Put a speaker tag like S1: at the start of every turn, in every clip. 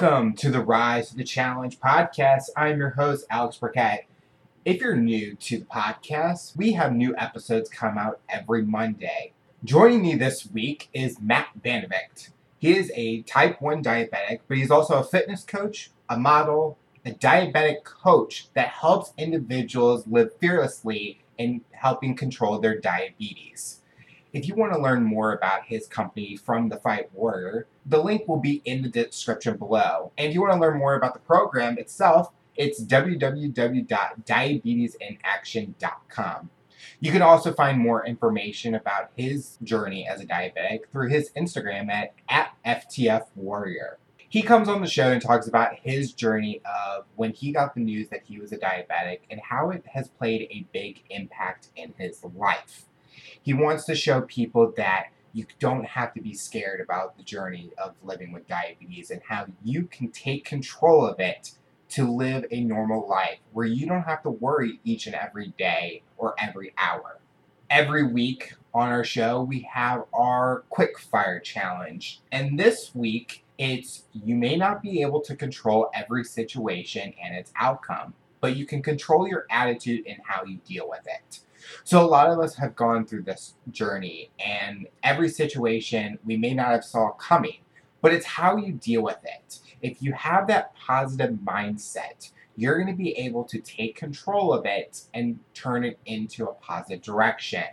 S1: Welcome to the Rise to the Challenge podcast. I'm your host, Alex Burkett. If you're new to the podcast, we have new episodes come out every Monday. Joining me this week is Matt Vandevecht. He is a type 1 diabetic, but he's also a fitness coach, a model, a diabetic coach that helps individuals live fearlessly in helping control their diabetes. If you want to learn more about his company from the Fight Warrior, the link will be in the description below. And if you want to learn more about the program itself, it's www.diabetesinaction.com. You can also find more information about his journey as a diabetic through his Instagram at, at FTFWarrior. He comes on the show and talks about his journey of when he got the news that he was a diabetic and how it has played a big impact in his life. He wants to show people that you don't have to be scared about the journey of living with diabetes and how you can take control of it to live a normal life where you don't have to worry each and every day or every hour. Every week on our show, we have our quick fire challenge. And this week, it's you may not be able to control every situation and its outcome, but you can control your attitude and how you deal with it. So a lot of us have gone through this journey and every situation we may not have saw coming, but it's how you deal with it. If you have that positive mindset, you're going to be able to take control of it and turn it into a positive direction.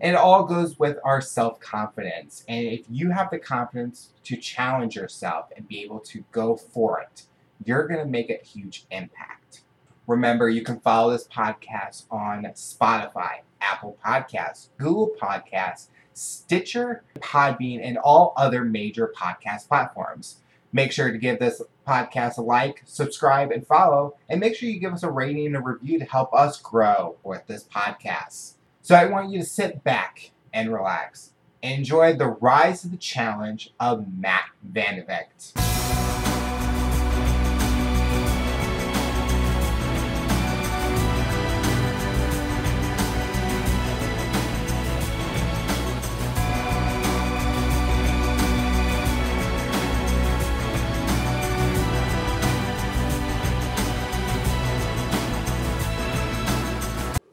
S1: It all goes with our self confidence. And if you have the confidence to challenge yourself and be able to go for it, you're going to make a huge impact. Remember, you can follow this podcast on Spotify, Apple Podcasts, Google Podcasts, Stitcher, Podbean, and all other major podcast platforms. Make sure to give this podcast a like, subscribe, and follow, and make sure you give us a rating and a review to help us grow with this podcast. So I want you to sit back and relax. Enjoy the rise of the challenge of Matt Vandevecht.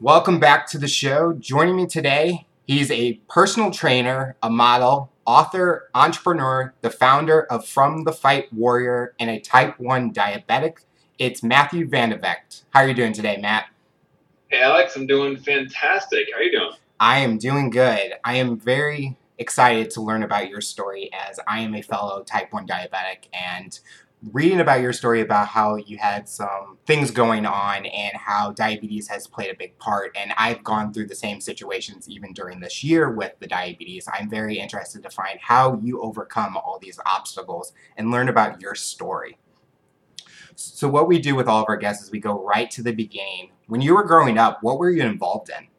S1: Welcome back to the show. Joining me today, he's a personal trainer, a model, author, entrepreneur, the founder of From the Fight Warrior, and a type 1 diabetic. It's Matthew Vandevecht. How are you doing today, Matt?
S2: Hey, Alex, I'm doing fantastic. How are you doing?
S1: I am doing good. I am very excited to learn about your story as I am a fellow type 1 diabetic and reading about your story about how you had some things going on and how diabetes has played a big part. And I've gone through the same situations even during this year with the diabetes. I'm very interested to find how you overcome all these obstacles and learn about your story. So, what we do with all of our guests is we go right to the beginning. When you were growing up, what were you involved in?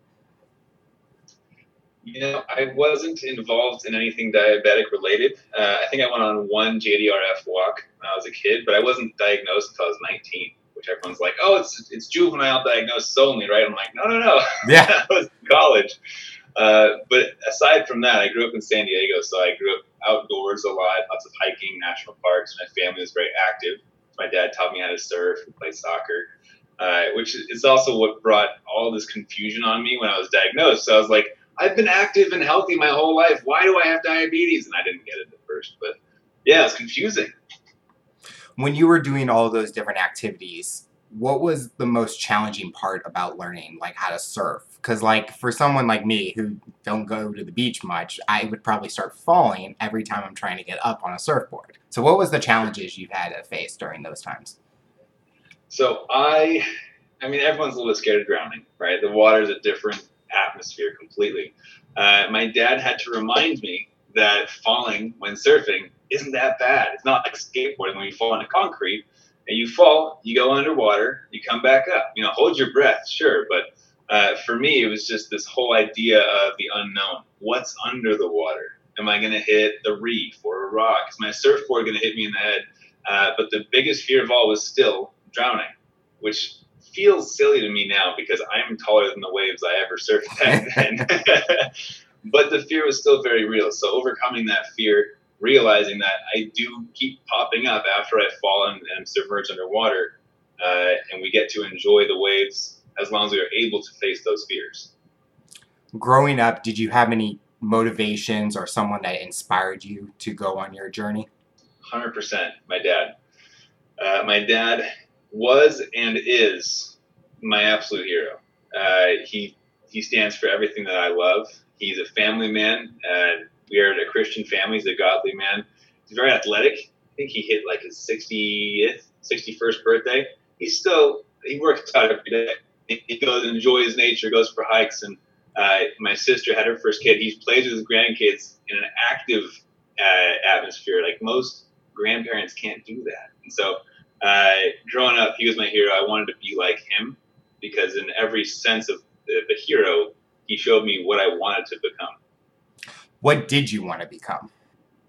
S2: You know, I wasn't involved in anything diabetic related. Uh, I think I went on one JDRF walk when I was a kid, but I wasn't diagnosed until I was 19. Which everyone's like, oh, it's it's juvenile diagnosis only, right? I'm like, no, no, no.
S1: Yeah,
S2: I was in college. Uh, but aside from that, I grew up in San Diego, so I grew up outdoors a lot, lots of hiking, national parks. My family was very active. My dad taught me how to surf and play soccer, uh, which is also what brought all this confusion on me when I was diagnosed. So I was like, I've been active and healthy my whole life. Why do I have diabetes? And I didn't get it at first, but yeah, it's confusing.
S1: When you were doing all those different activities, what was the most challenging part about learning like how to surf? Because like for someone like me who don't go to the beach much, I would probably start falling every time I'm trying to get up on a surfboard. So what was the challenges you've had to face during those times?
S2: So I, I mean, everyone's a little scared of drowning, right? The water's a different atmosphere completely. Uh, my dad had to remind me that falling when surfing isn't that bad. It's not like skateboarding when you fall into concrete and you fall, you go underwater, you come back up. You know, hold your breath, sure, but uh, for me, it was just this whole idea of the unknown. What's under the water? Am I going to hit the reef or a rock? Is my surfboard going to hit me in the head? Uh, but the biggest fear of all was still drowning, which feels silly to me now because I'm taller than the waves I ever surfed back then. but the fear was still very real. So overcoming that fear realizing that I do keep popping up after I fall and, and submerge underwater, uh, and we get to enjoy the waves as long as we are able to face those fears.
S1: Growing up, did you have any motivations or someone that inspired you to go on your journey?
S2: 100%. My dad. Uh, my dad was and is my absolute hero. Uh, he he stands for everything that I love. He's a family man. Uh, we are a Christian family. He's a godly man. He's very athletic. I think he hit like his 60th, 61st birthday. He's still he works out every day. He goes and enjoys nature, goes for hikes, and uh, my sister had her first kid. He plays with his grandkids in an active uh, atmosphere. Like most grandparents can't do that. And so, uh, growing up, he was my hero. I wanted to be like him because, in every sense of the, the hero, he showed me what I wanted to become.
S1: What did you want to become?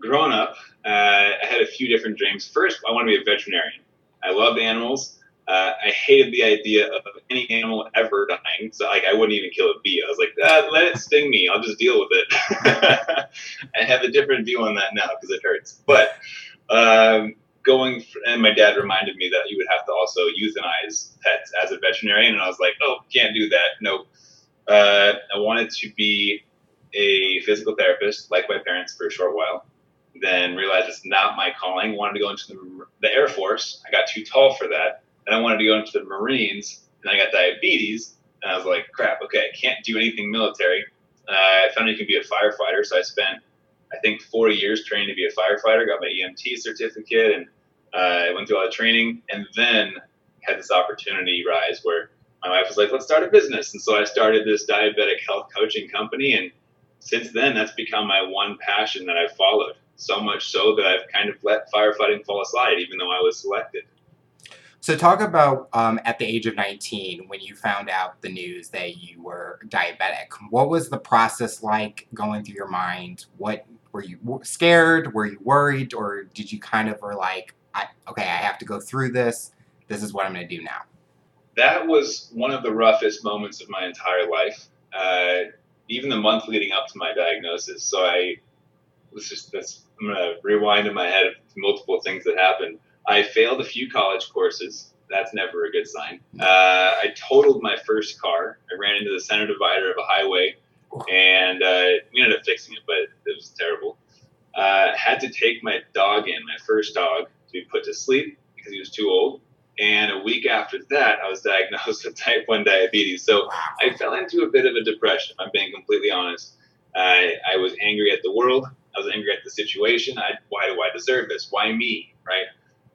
S2: Growing up, uh, I had a few different dreams. First, I wanted to be a veterinarian. I loved animals. Uh, I hated the idea of any animal ever dying, so like I wouldn't even kill a bee. I was like, ah, let it sting me. I'll just deal with it. I have a different view on that now because it hurts. But um, going, for, and my dad reminded me that you would have to also euthanize pets as a veterinarian, and I was like, oh, can't do that. No. Uh, I wanted to be a physical therapist, like my parents, for a short while. Then realized it's not my calling. Wanted to go into the, the Air Force. I got too tall for that and I wanted to go into the Marines, and I got diabetes, and I was like, crap, okay, I can't do anything military. Uh, I found I could be a firefighter, so I spent, I think, four years training to be a firefighter, got my EMT certificate, and uh, I went through all the training, and then had this opportunity rise where my wife was like, let's start a business. And so I started this diabetic health coaching company, and since then, that's become my one passion that I've followed. So much so that I've kind of let firefighting fall aside, even though I was selected.
S1: So, talk about um, at the age of 19 when you found out the news that you were diabetic. What was the process like going through your mind? What were you scared? Were you worried? Or did you kind of were like, I, okay, I have to go through this. This is what I'm going to do now?
S2: That was one of the roughest moments of my entire life. Uh, even the month leading up to my diagnosis. So, I was just, I'm going to rewind in my head multiple things that happened I failed a few college courses. That's never a good sign. Uh, I totaled my first car. I ran into the center divider of a highway, and uh, we ended up fixing it, but it was terrible. Uh, had to take my dog in, my first dog, to be put to sleep because he was too old. And a week after that, I was diagnosed with type 1 diabetes. So I fell into a bit of a depression, I'm being completely honest. I was angry at the world. I was angry at the situation. I, why do I deserve this? Why me? Right?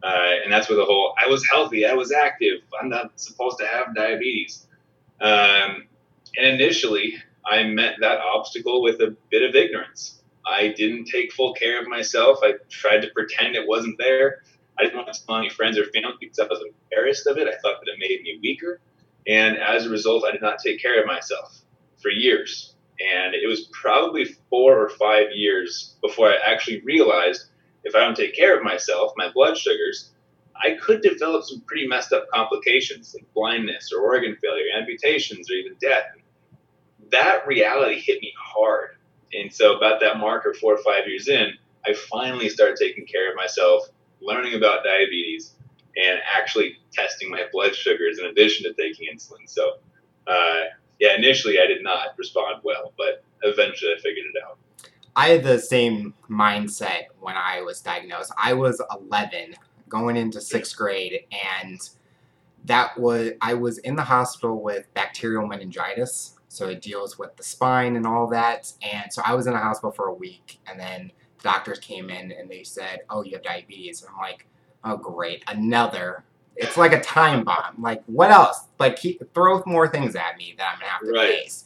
S2: Uh, and that's where the whole I was healthy, I was active, I'm not supposed to have diabetes. Um, and initially, I met that obstacle with a bit of ignorance. I didn't take full care of myself. I tried to pretend it wasn't there. I didn't want to tell any friends or family because I was embarrassed of it. I thought that it made me weaker. And as a result, I did not take care of myself for years. And it was probably four or five years before I actually realized if I don't take care of myself, my blood sugars, I could develop some pretty messed up complications like blindness or organ failure, amputations, or even death. That reality hit me hard. And so, about that marker, four or five years in, I finally started taking care of myself, learning about diabetes, and actually testing my blood sugars in addition to taking insulin. So, uh, yeah, initially I did not respond well, but eventually I figured it out.
S1: I had the same mindset when I was diagnosed. I was 11 going into sixth grade, and that was I was in the hospital with bacterial meningitis. So it deals with the spine and all that. And so I was in the hospital for a week, and then the doctors came in and they said, "Oh, you have diabetes." And I'm like, "Oh, great, another." It's like a time bomb. Like, what else? Like, keep, throw more things at me that I'm gonna have to right. face.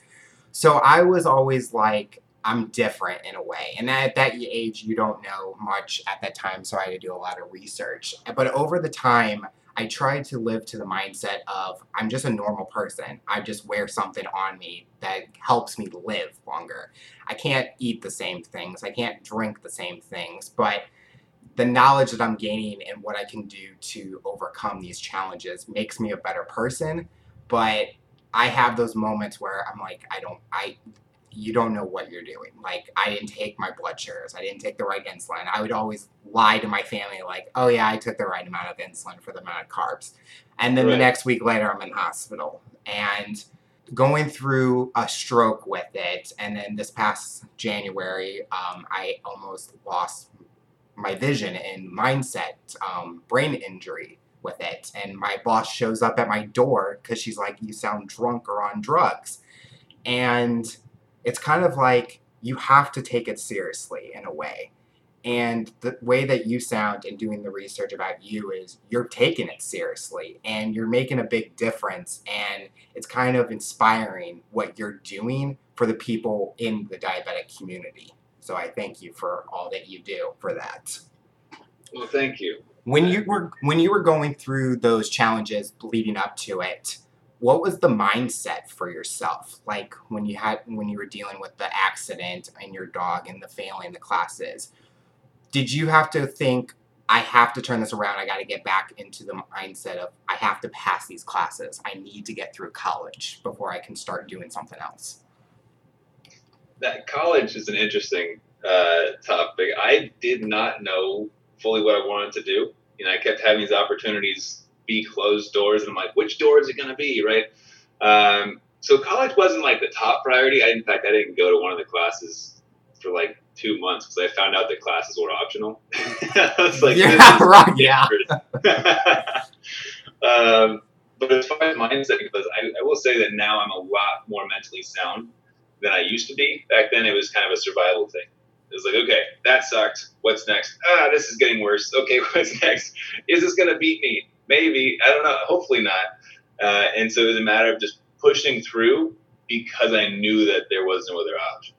S1: So I was always like, I'm different in a way. And at that age, you don't know much at that time, so I had to do a lot of research. But over the time, I tried to live to the mindset of I'm just a normal person. I just wear something on me that helps me live longer. I can't eat the same things, I can't drink the same things, but the knowledge that I'm gaining and what I can do to overcome these challenges makes me a better person. But I have those moments where I'm like, I don't, I you don't know what you're doing. Like, I didn't take my blood sugars, I didn't take the right insulin. I would always lie to my family, like, oh yeah, I took the right amount of insulin for the amount of carbs. And then right. the next week later, I'm in hospital. And going through a stroke with it. And then this past January, um, I almost lost my vision and mindset, um, brain injury with it. And my boss shows up at my door because she's like, You sound drunk or on drugs. And it's kind of like you have to take it seriously in a way. And the way that you sound in doing the research about you is you're taking it seriously and you're making a big difference. And it's kind of inspiring what you're doing for the people in the diabetic community. So I thank you for all that you do for that.
S2: Well, thank you.
S1: When you were when you were going through those challenges leading up to it, what was the mindset for yourself? Like when you had when you were dealing with the accident and your dog and the failing the classes, did you have to think I have to turn this around. I got to get back into the mindset of I have to pass these classes. I need to get through college before I can start doing something else.
S2: That college is an interesting uh, topic. I did not know fully what I wanted to do. You know, I kept having these opportunities be closed doors, and I'm like, which door is it going to be, right? Um, so college wasn't like the top priority. I, in fact, I didn't go to one of the classes for like two months because I found out that classes were optional. I was like,
S1: yeah, right, yeah.
S2: um, but as far as mindset goes, I, I will say that now I'm a lot more mentally sound than I used to be. Back then, it was kind of a survival thing. It was like, okay, that sucked. What's next? Ah, this is getting worse. Okay, what's next? Is this going to beat me? Maybe. I don't know. Hopefully not. Uh, and so it was a matter of just pushing through because I knew that there was no other option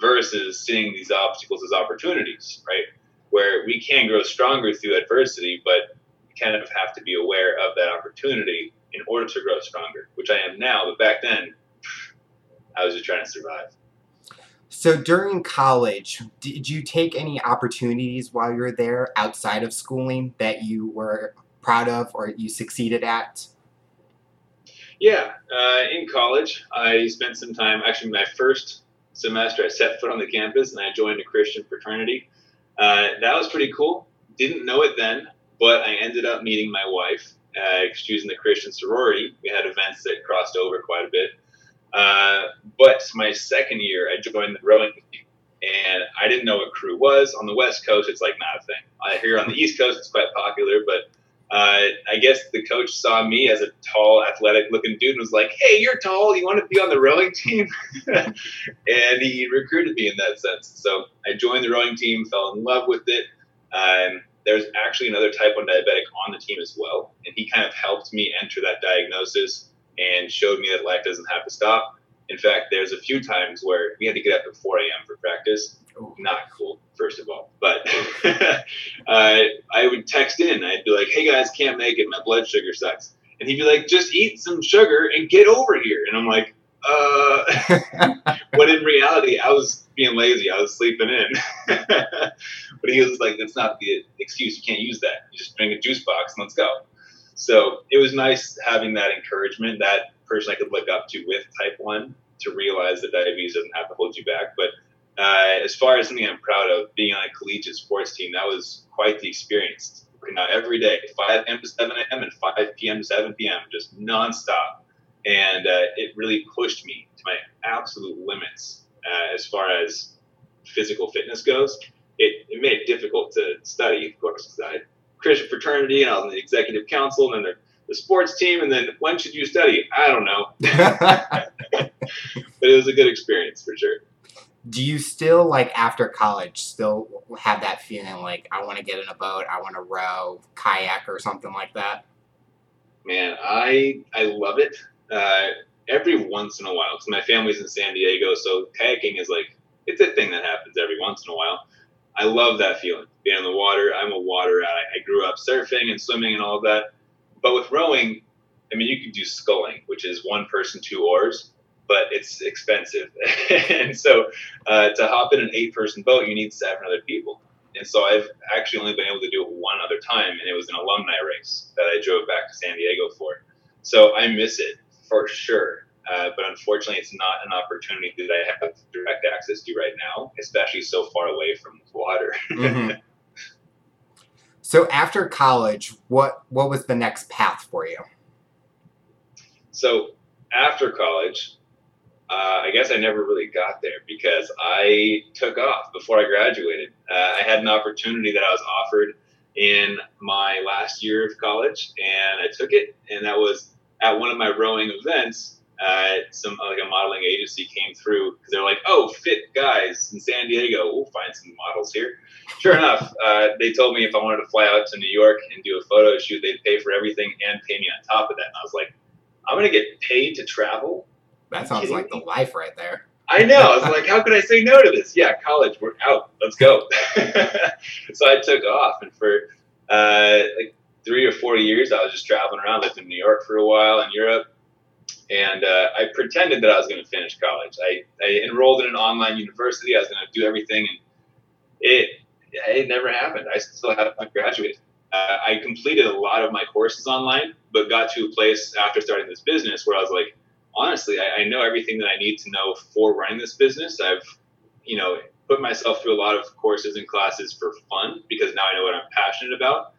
S2: versus seeing these obstacles as opportunities, right? Where we can grow stronger through adversity, but kind of have to be aware of that opportunity in order to grow stronger, which I am now. But back then, I was just trying to survive.
S1: So during college, did you take any opportunities while you were there outside of schooling that you were proud of or you succeeded at?
S2: Yeah, uh, in college, I spent some time. Actually, my first semester, I set foot on the campus and I joined a Christian fraternity. Uh, that was pretty cool. Didn't know it then, but I ended up meeting my wife. Uh, in the Christian sorority. We had events that crossed over quite a bit. Uh, but my second year, I joined the rowing team, and I didn't know what crew was. On the West Coast, it's like not a thing. I hear on the East Coast, it's quite popular, but uh, I guess the coach saw me as a tall, athletic-looking dude and was like, "Hey, you're tall. You want to be on the rowing team?" and he recruited me in that sense. So I joined the rowing team, fell in love with it. Um, there's actually another type 1 diabetic on the team as well, and he kind of helped me enter that diagnosis and showed me that life doesn't have to stop. In fact, there's a few times where we had to get up at 4 a.m. for practice. Not cool, first of all. But I would text in. I'd be like, hey guys, can't make it. My blood sugar sucks. And he'd be like, just eat some sugar and get over here. And I'm like, uh, but in reality, I was being lazy. I was sleeping in. but he was like, that's not the excuse. You can't use that. You just bring a juice box and let's go. So it was nice having that encouragement, that person I could look up to with type 1 to realize that diabetes doesn't have to hold you back. But uh, as far as something I'm proud of, being on a collegiate sports team, that was quite the experience. Working out every day, 5 a.m. to 7 a.m. and 5 p.m. to 7 p.m., just nonstop. And uh, it really pushed me to my absolute limits uh, as far as physical fitness goes. It, it made it difficult to study, of course, because I Christian fraternity and I was on the executive council and then the, the sports team. And then when should you study? I don't know. but it was a good experience for sure.
S1: Do you still like after college still have that feeling like I want to get in a boat, I want to row, kayak or something like that?
S2: Man, I I love it. Uh, every once in a while, because my family's in San Diego, so kayaking is like it's a thing that happens every once in a while. I love that feeling, being in the water. I'm a water rat. I grew up surfing and swimming and all of that. But with rowing, I mean, you can do sculling, which is one person, two oars, but it's expensive. and so uh, to hop in an eight person boat, you need seven other people. And so I've actually only been able to do it one other time, and it was an alumni race that I drove back to San Diego for. So I miss it for sure. uh, but unfortunately, it's not an opportunity that I have direct access to right now, especially so far away from water.
S1: Mhm. So after college, what what was the next path for you?
S2: So after college, uh, I guess I never really got there because I took off before I graduated. Uh, I had an opportunity that I was offered in my last year of college, and I took it. And that was at one of my rowing events. Uh, some like a modeling agency came through because they're like, "Oh, fit guys in San Diego. We'll find some models here." Sure enough, uh, they told me if I wanted to fly out to New York and do a photo shoot, they'd pay for everything and pay me on top of that. And I was like, "I'm gonna get paid to travel."
S1: That sounds like the life right there.
S2: I know. I was like, how could I say no to this? Yeah, college, we're out. Let's go. so I took off, and for uh, like three or four years, I was just traveling around. Lived in New York for a while, in Europe, and uh, I pretended that I was going to finish college. I, I enrolled in an online university. I was going to do everything, and it it never happened. I still haven't graduated. Uh, I completed a lot of my courses online, but got to a place after starting this business where I was like, honestly, I, I know everything that I need to know for running this business. I've, you know, put myself through a lot of courses and classes for fun because now I know what I'm passionate about.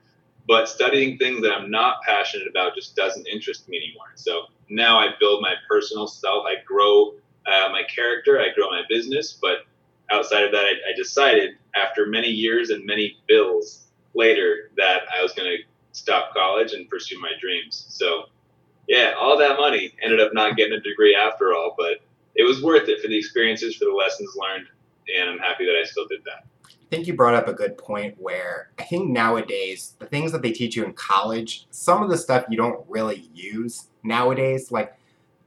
S2: But studying things that I'm not passionate about just doesn't interest me anymore. So now I build my personal self. I grow uh, my character. I grow my business. But outside of that, I, I decided after many years and many bills later that I was going to stop college and pursue my dreams. So yeah, all that money ended up not getting a degree after all, but it was worth it for the experiences, for the lessons learned, and I'm happy that I still did that.
S1: I think you brought up a good point where I think nowadays the things that they teach you in college, some of the stuff you don't really use nowadays, like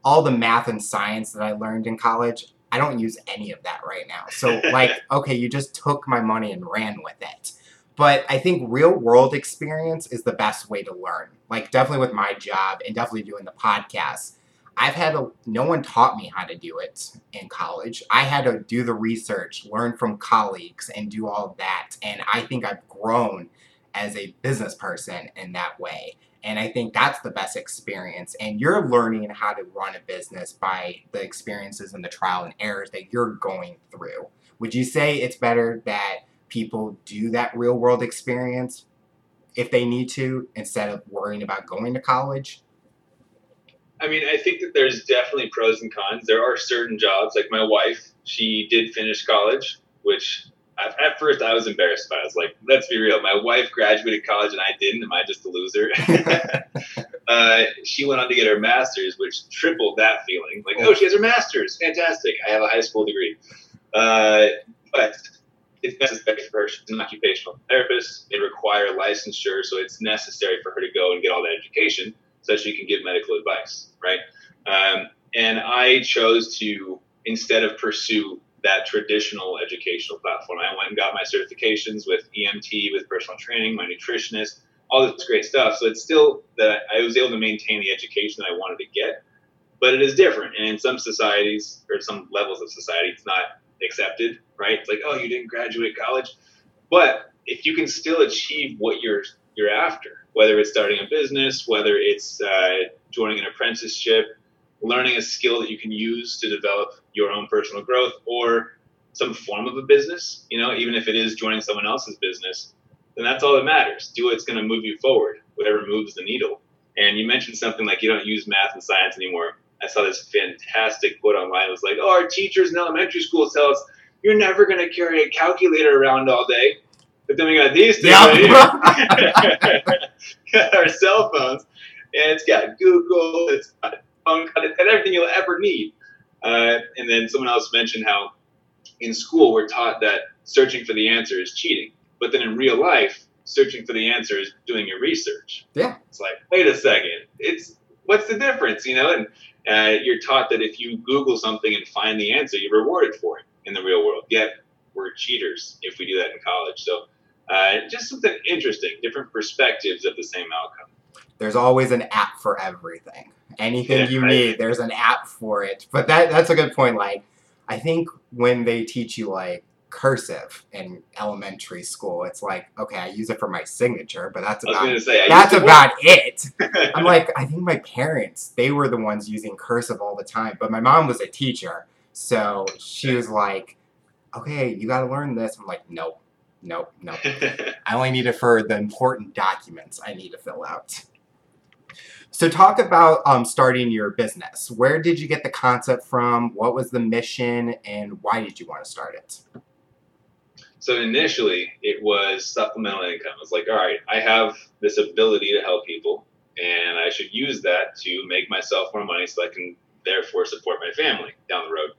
S1: all the math and science that I learned in college, I don't use any of that right now. So like, okay, you just took my money and ran with it. But I think real world experience is the best way to learn. Like definitely with my job and definitely doing the podcast. I've had a, no one taught me how to do it in college. I had to do the research, learn from colleagues, and do all that. And I think I've grown as a business person in that way. And I think that's the best experience. And you're learning how to run a business by the experiences and the trial and errors that you're going through. Would you say it's better that people do that real world experience if they need to instead of worrying about going to college?
S2: I mean, I think that there's definitely pros and cons. There are certain jobs, like my wife, she did finish college, which at, at first I was embarrassed by. I was like, let's be real. My wife graduated college and I didn't. Am I just a loser? uh, she went on to get her master's, which tripled that feeling. Like, oh, she has her master's. Fantastic. I have a high school degree. Uh, but it's necessary for her. She's an occupational therapist. They require licensure, so it's necessary for her to go and get all that education so that she can give medical advice, right? Um, and I chose to instead of pursue that traditional educational platform, I went and got my certifications with EMT, with personal training, my nutritionist, all this great stuff. So it's still that I was able to maintain the education that I wanted to get, but it is different. And in some societies or some levels of society, it's not accepted, right? It's like, oh, you didn't graduate college, but if you can still achieve what you're you're after, whether it's starting a business, whether it's uh, joining an apprenticeship, learning a skill that you can use to develop your own personal growth, or some form of a business, you know, even if it is joining someone else's business, then that's all that matters. Do what's going to move you forward, whatever moves the needle. And you mentioned something like you don't use math and science anymore. I saw this fantastic quote online. It was like, "Oh, our teachers in elementary school tell us you're never going to carry a calculator around all day." But then we got these things
S1: Yeah.
S2: right here. got our cell phones, and it's got Google, it's got phone, it's got everything you'll ever need. Uh, and then someone else mentioned how in school we're taught that searching for the answer is cheating, but then in real life, searching for the answer is doing your research.
S1: Yeah.
S2: It's like, wait a second, it's what's the difference, you know? And uh, you're taught that if you Google something and find the answer, you're rewarded for it in the real world. Yet we're cheaters if we do that in college. So uh, just something interesting, different perspectives of the same outcome.
S1: There's always an app for everything. Anything
S2: Yeah,
S1: you
S2: right.
S1: need, there's an app for it. But that that's a good point. Like, I think when they teach you like cursive in elementary school. It's like, okay, I use it for my signature, but that's about
S2: say
S1: that's about it. I'm like, I think my parents, they were the ones using cursive all the time, but my mom was a teacher, so she was like, okay, you got to learn this. I'm like, nope, nope, nope. I only need it for the important documents I need to fill out. So, talk about um, starting your business. Where did you get the concept from? What was the mission, and why did you want to start it?
S2: So initially, it was supplemental income. It's like, all right, I have this ability to help people, and I should use that to make myself more money so I can therefore support my family down the road.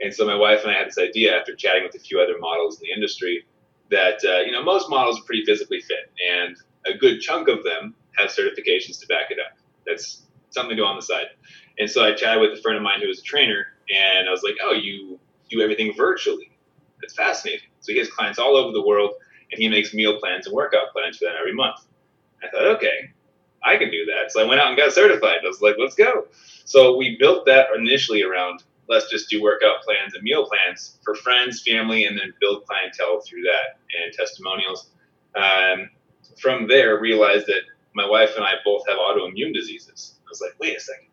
S2: And so my wife and I had this idea after chatting with a few other models in the industry that uh, you know most models are pretty physically fit, and a good chunk of them have certifications to back it up. That's something to do on the side. And so I chatted with a friend of mine who was a trainer, and I was like, "Oh, you do everything virtually? That's fascinating." So he has clients all over the world, and he makes meal plans and workout plans for them every month. I thought, okay, I can do that. So I went out and got certified. I was like, let's go. So we built that initially around let's just do workout plans and meal plans for friends, family, and then build clientele through that and testimonials. Um, from there, realized that my wife and I both have autoimmune diseases. I was like, wait a second.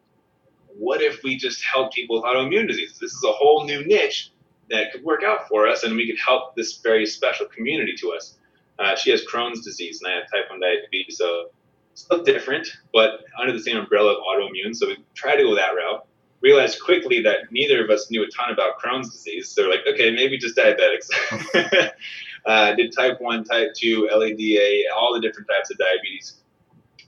S2: What if we just help people with autoimmune diseases? This is a whole new niche that could work out for us, and we could help this very special community to us. Uh, she has Crohn's disease, and I have type 1 diabetes, so still different, but under the same umbrella of autoimmune. So we tried to go that route. Realized quickly that neither of us knew a ton about Crohn's disease. So we're like, okay, maybe just diabetics. uh, did type 1, type 2, LADA, all the different types of diabetes,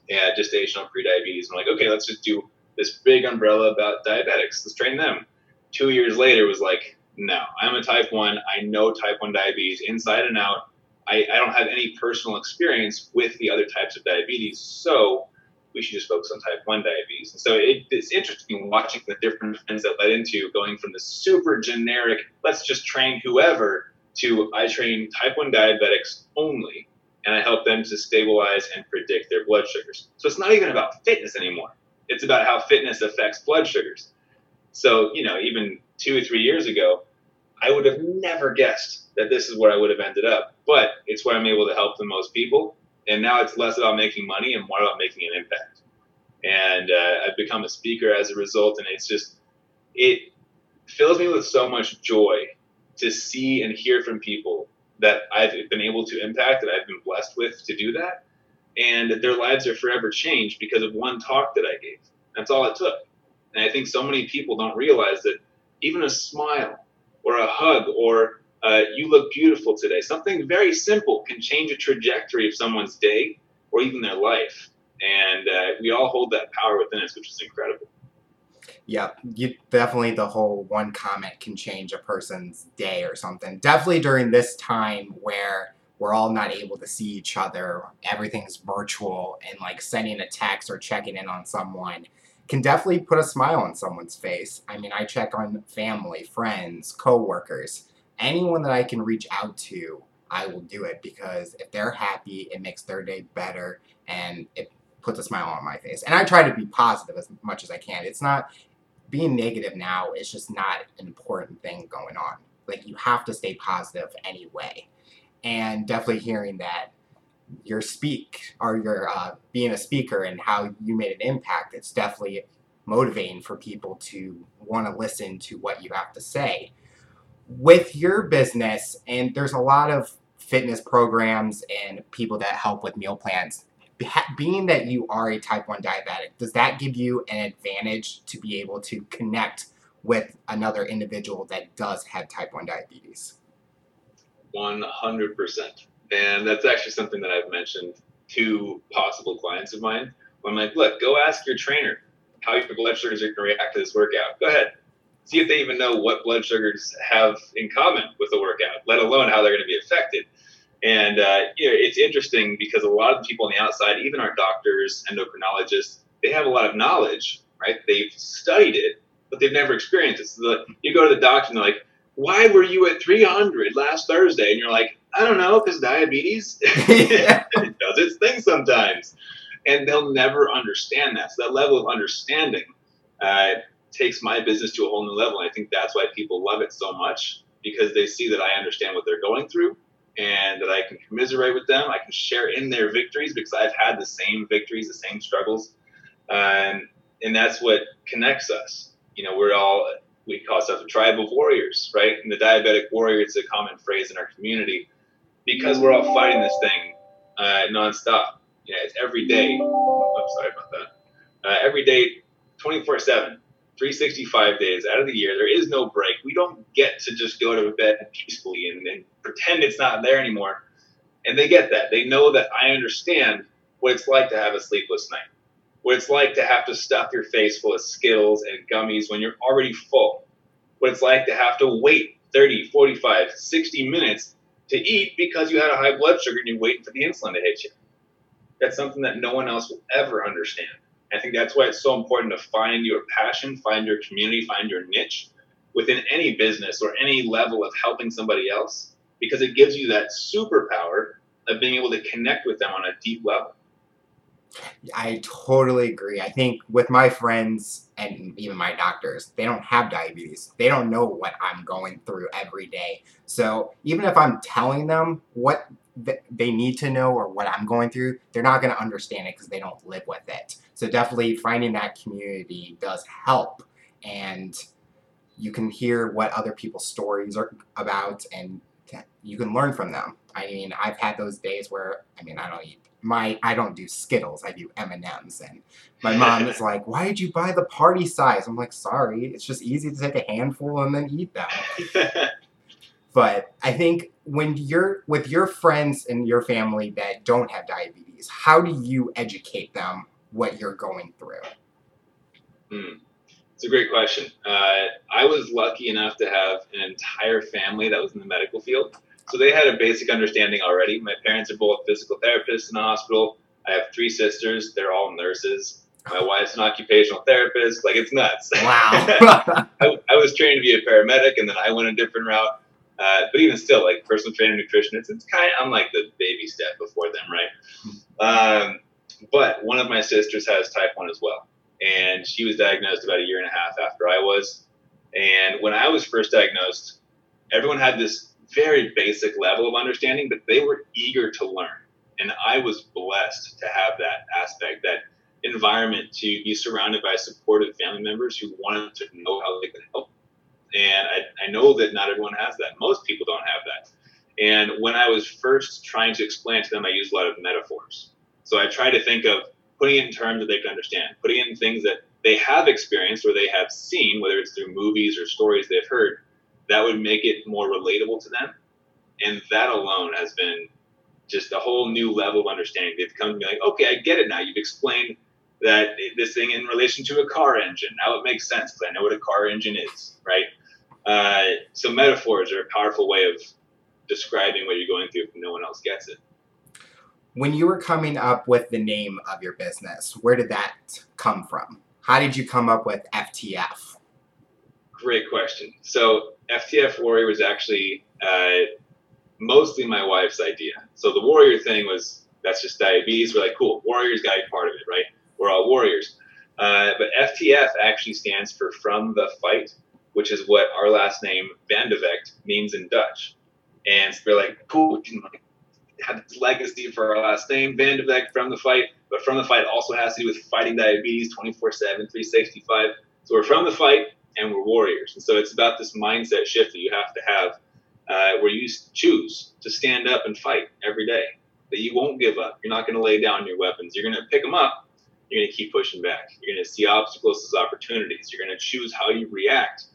S2: yeah, gestational prediabetes. I'm like, okay, let's just do this big umbrella about diabetics. Let's train them. Two years later, was like, no, I'm a type 1. I know type 1 diabetes inside and out. I, I don't have any personal experience with the other types of diabetes, so we should just focus on type 1 diabetes. And so it, it's interesting watching the different trends that led into going from the super generic, let's just train whoever, to I train type 1 diabetics only, and I help them to stabilize and predict their blood sugars. So it's not even about fitness anymore. It's about how fitness affects blood sugars. So, you know, even two or three years ago, I would have never guessed that this is where I would have ended up. But it's where I'm able to help the most people. And now it's less about making money and more about making an impact. And uh, I've become a speaker as a result. And it's just, it fills me with so much joy to see and hear from people that I've been able to impact, that I've been blessed with to do that. And that their lives are forever changed because of one talk that I gave. That's all it took. And I think so many people don't realize that even a smile or a hug or uh, you look beautiful today, something very simple can change a trajectory of someone's day or even their life. And uh, we all hold that power within us, which is incredible.
S1: Yeah, you definitely the whole one comment can change a person's day or something. Definitely during this time where we're all not able to see each other, everything's virtual, and like sending a text or checking in on someone can definitely put a smile on someone's face. I mean, I check on family, friends, coworkers, anyone that I can reach out to, I will do it because if they're happy, it makes their day better and it puts a smile on my face. And I try to be positive as much as I can. It's not being negative now is just not an important thing going on. Like you have to stay positive anyway. And definitely hearing that your speak or your uh, being a speaker and how you made an impact, it's definitely motivating for people to want to listen to what you have to say. With your business, and there's a lot of fitness programs and people that help with meal plans. Being that you are a type 1 diabetic, does that give you an advantage to be able to connect with another individual that does have type 1 diabetes?
S2: 100%. And that's actually something that I've mentioned to possible clients of mine. I'm like, look, go ask your trainer how your blood sugars are going to react to this workout. Go ahead. See if they even know what blood sugars have in common with the workout, let alone how they're going to be affected. And uh, you know, it's interesting because a lot of the people on the outside, even our doctors, endocrinologists, they have a lot of knowledge, right? They've studied it, but they've never experienced it. So the, you go to the doctor and they're like, why were you at 300 last Thursday? And you're like, I don't know, because diabetes it does its thing sometimes. And they'll never understand that. So that level of understanding uh, takes my business to a whole new level. And I think that's why people love it so much. because they see that I understand what they're going through and that I can commiserate with them. I can share in their victories because I've had the same victories, the same struggles. Um, and that's what connects us. You know, we're all, we call ourselves a tribe of warriors, right? And the diabetic warrior, it's a common phrase in our community because we're all fighting this thing uh, nonstop. Know, it's every day. I'm sorry about that. Uh, every day, 24 7. 365 days out of the year. There is no break. We don't get to just go to bed peacefully and, and, pretend it's not there anymore. And they get that. They know that I understand what it's like to have a sleepless night, what it's like to have to stuff your face full of Skittles and gummies when you're already full, what it's like to have to wait 30, 45, 60 minutes to eat because you had a high blood sugar and you're waiting for the insulin to hit you. That's something that no one else will ever understand. I think that's why it's so important to find your passion, find your community, find your niche within any business or any level of helping somebody else, because it gives you that superpower of being able to connect with them on a deep level.
S1: I totally agree. I think with my friends and even my doctors, they don't have diabetes. They don't know what I'm going through every day. So even if I'm telling them what they need to know or what I'm going through, they're not going to understand it because they don't live with it. So definitely finding that community does help, and you can hear what other people's stories are about, and you can learn from them. I mean, I've had those days where I mean, I don't eat my I don't do Skittles. I do M and M's, and my mom is like, "Why did you buy the party size?" I'm like, "Sorry, it's just easy to take a handful and then eat them." but I think when you're with your friends and your family that don't have diabetes, how do you educate them what you're going through?
S2: Hmm. It's a great question. Uh, I was lucky enough to have an entire family that was in the medical field. So they had a basic understanding already. My parents are both physical therapists in the hospital. I have three sisters. They're all nurses. My wife's an occupational therapist. Like, it's nuts.
S1: Wow.
S2: I, I, was trained to be a paramedic, and then I went a different route. Uh, but even still, like personal trainer, nutritionist, it's kind of, I'm like the baby step before them, right? Um, but one of my sisters has type 1 as well. And she was diagnosed about a year and a half after I was. And when I was first diagnosed, everyone had this very basic level of understanding, but they were eager to learn. And I was blessed to have that aspect, that environment to be surrounded by supportive family members who wanted to know how they could help. And I, I know that not everyone has that. Most people don't have that. And when I was first trying to explain to them, I used a lot of metaphors. So I try to think of putting in terms that they can understand, putting in things that they have experienced or they have seen, whether it's through movies or stories they've heard, that would make it more relatable to them. And that alone has been just a whole new level of understanding. They've come to be like, okay, I get it now. You've explained that this thing in relation to a car engine. Now it makes sense because I know what a car engine is, right? Uh, so metaphors are a powerful way of describing what you're going through if no one else gets it
S1: when you were coming up with the name of your business, where did that come from? How did you come up with FTF?
S2: Great question. So FTF Warrior was actually uh, mostly my wife's idea. So the warrior thing was that's just diabetes. We're like, cool, warriors got to be part of it, right? We're all warriors. Uh, but FTF actually stands for From the Fight, which is what our last name Van de Vecht means in Dutch. And we're like, cool, we can like had this legacy for our last name, Van de Vecht from the fight, but from the fight also has to do with fighting diabetes 24 7, 365. So we're from the fight and we're warriors. And so it's about this mindset shift that you have to have uh, where you choose to stand up and fight every day, that you won't give up. You're not going to lay down your weapons. You're going to pick them up. You're going to keep pushing back. You're going to see obstacles as opportunities. You're going to choose how you react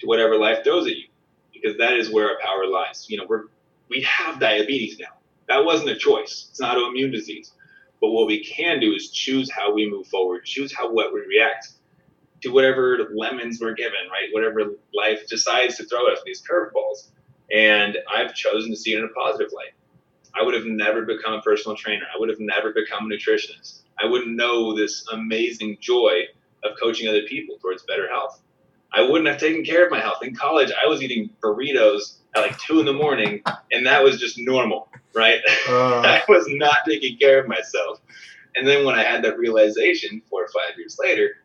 S2: to whatever life throws at you, because that is where our power lies. You know, we're we have diabetes now that wasn't a choice. It's an autoimmune disease. But what we can do is choose how we move forward, choose how what we react to whatever lemons we're given, right? Whatever life decides to throw at us, these curveballs. And I've chosen to see it in a positive light. I would have never become a personal trainer. I would have never become a nutritionist. I wouldn't know this amazing joy of coaching other people towards better health. I wouldn't have taken care of my health. In college, I was eating burritos at like two in the morning, and that was just normal, right? Uh. I was not taking care of myself. And then when I had that realization four or five years later,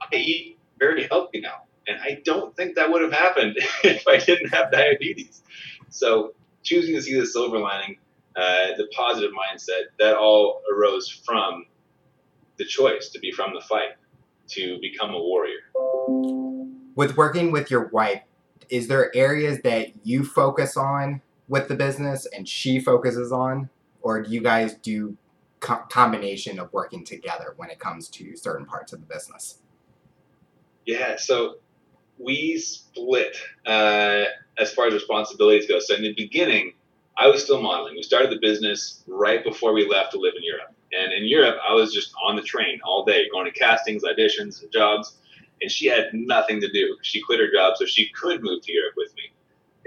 S2: I eat very healthy now. And I don't think that would have happened if I didn't have diabetes. So choosing to see the silver lining, uh, the positive mindset, that all arose from the choice to be from the fight, to become a warrior.
S1: With working with your wife, is there areas that you focus on with the business and she focuses on, or do you guys do co- combination of working together when it comes to certain parts of the business?
S2: Yeah, so we split uh, as far as responsibilities go. So in the beginning, I was still modeling. We started the business right before we left to live in Europe. And in Europe, I was just on the train all day, going to castings, auditions, and jobs. And she had nothing to do. She quit her job so she could move to Europe with me.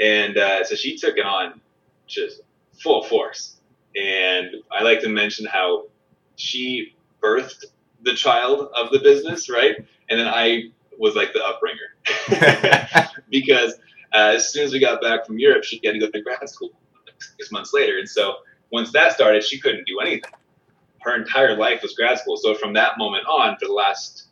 S2: And uh, so she took it on just full force. And I like to mention how she birthed the child of the business, right? And then I was like the upbringer because uh, as soon as we got back from Europe, she had to go to grad school six months later. And so once that started, she couldn't do anything. Her entire life was grad school. So from that moment on, for the last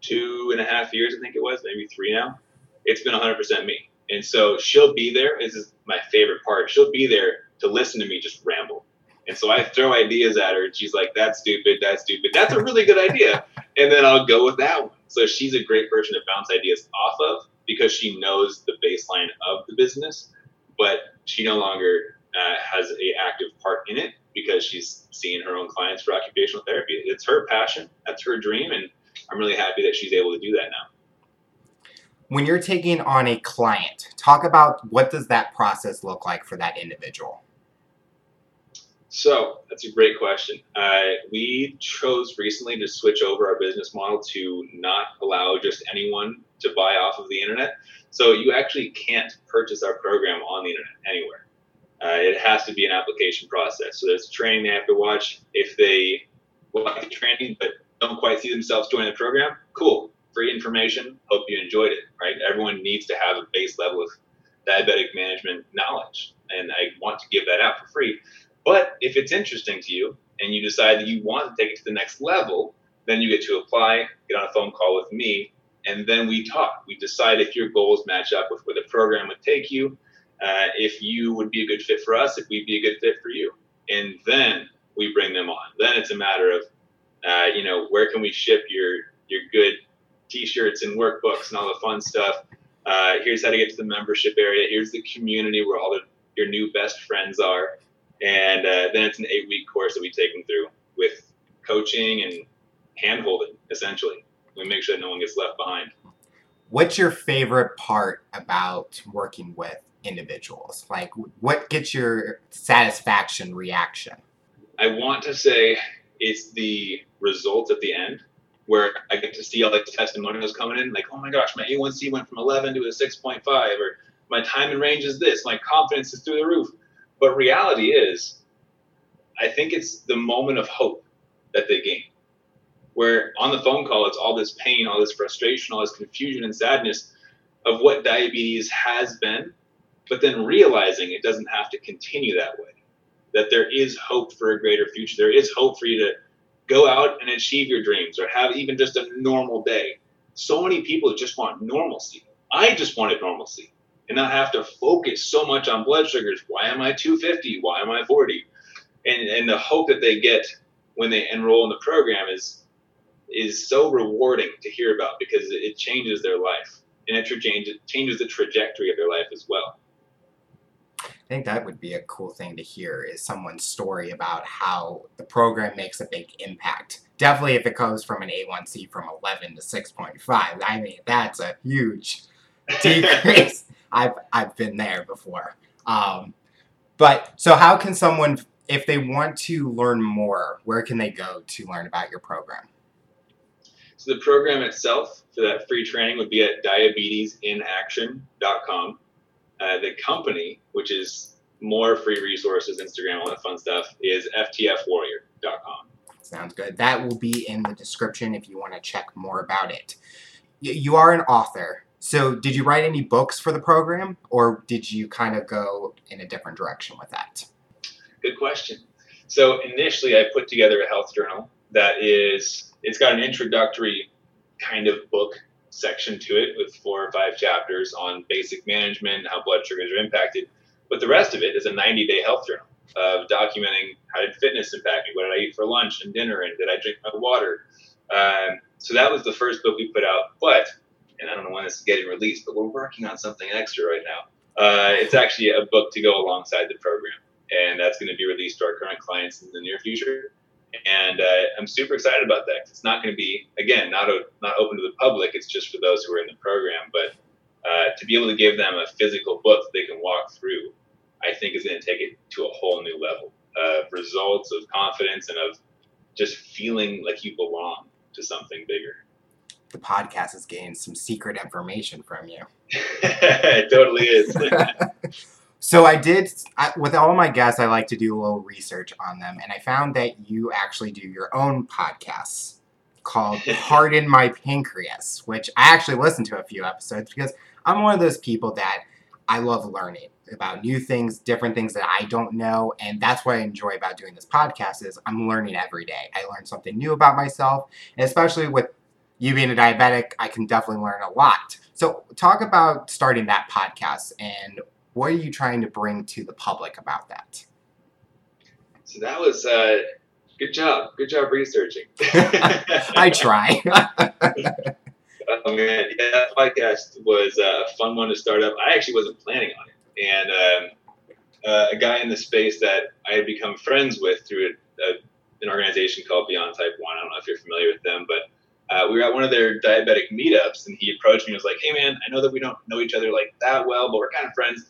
S2: two and a half years, I think it was, maybe three now, it's been 100% me. And so she'll be there. This is my favorite part. She'll be there to listen to me just ramble. And so I throw ideas at her, and she's like, "That's stupid. That's stupid. That's a really good idea." And then I'll go with that one. So she's a great person to bounce ideas off of because she knows the baseline of the business, but she no longer uh, has a active part in it because she's seeing her own clients for occupational therapy. It's her passion. That's her dream, and I'm really happy that she's able to do that now
S1: when you're taking on a client talk about what does that process look like for that individual
S2: so that's a great question uh, we chose recently to switch over our business model to not allow just anyone to buy off of the internet so you actually can't purchase our program on the internet anywhere uh, it has to be an application process so there's training they have to watch if they like the training but don't quite see themselves joining the program cool free information. Hope you enjoyed it, right? Everyone needs to have a base level of diabetic management knowledge, and I want to give that out for free. But if it's interesting to you and you decide that you want to take it to the next level, then you get to apply, get on a phone call with me, and then we talk. We decide if your goals match up with where the program would take you, uh, if you would be a good fit for us, if we'd be a good fit for you. And then we bring them on. Then it's a matter of, uh, you know, where can we ship your your good t-shirts and workbooks and all the fun stuff. Uh, here's how to get to the membership area. Here's the community where all the, your new best friends are. And uh, then it's an eight week course that we take them through with coaching and hand holding, essentially. We make sure that no one gets left behind.
S1: What's your favorite part about working with individuals? Like, what gets your satisfaction reaction?
S2: I want to say it's the result at the end where I get to see all like the testimonials coming in, like, oh my gosh, my A1C went from 11 to a 6.5, or my time in range is this, my confidence is through the roof. But reality is, I think it's the moment of hope that they gain. Where on the phone call, it's all this pain, all this frustration, all this confusion and sadness of what diabetes has been, but then realizing it doesn't have to continue that way. That there is hope for a greater future. There is hope for you to go out and achieve your dreams or have even just a normal day. So many people just want normalcy. I just wanted normalcy and not have to focus so much on blood sugars. Why am I 250? Why am I 40? And, and the hope that they get when they enroll in the program is is so rewarding to hear about because it changes their life and it changes, changes the trajectory of their life as well.
S1: I think that would be a cool thing to hear is someone's story about how the program makes a big impact. Definitely if it goes from an A1C from 11 to 6.5. I mean, that's a huge decrease. I've, I've been there before. Um, but so how can someone, if they want to learn more, where can they go to learn about your program?
S2: So the program itself for that free training would be at diabetesinaction.com. Uh, the company, which is more free resources, Instagram, all that fun stuff, is ftfwarrior.com.
S1: Sounds good. That will be in the description if you want to check more about it. You are an author. So, did you write any books for the program, or did you kind of go in a different direction with that?
S2: Good question. So, initially, I put together a health journal that is, it's got an introductory kind of book section to it with four or five chapters on basic management, how blood sugars are impacted. But the rest of it is a 90 day health journal of documenting how did fitness impact me, what did I eat for lunch and dinner, and did I drink my water. Um, so that was the first book we put out. But, and I don't know when this is getting released, but we're working on something extra right now. Uh, it's actually a book to go alongside the program, and that's going to be released to our current clients in the near future. And uh, I'm super excited about that. It's not going to be, again, not a, not open to the public. It's just for those who are in the program. But uh, to be able to give them a physical book that they can walk through, I think is going to take it to a whole new level of results, of confidence, and of just feeling like you belong to something bigger.
S1: The podcast has gained some secret information from you.
S2: it totally is.
S1: So I did I, with all my guests. I like to do a little research on them, and I found that you actually do your own podcasts called "Pardon My Pancreas," which I actually listened to a few episodes because I'm one of those people that I love learning about new things, different things that I don't know, and that's what I enjoy about doing this podcast is I'm learning every day. I learn something new about myself, and especially with you being a diabetic, I can definitely learn a lot. So, talk about starting that podcast and what are you trying to bring to the public about that?
S2: So that was uh, good job. Good job researching.
S1: I try.
S2: oh man, yeah, that podcast was a fun one to start up. I actually wasn't planning on it, and um, uh, a guy in the space that I had become friends with through a, a, an organization called Beyond Type One. I don't know if you're familiar with them, but uh, we were at one of their diabetic meetups, and he approached me and was like, "Hey man, I know that we don't know each other like that well, but we're kind of friends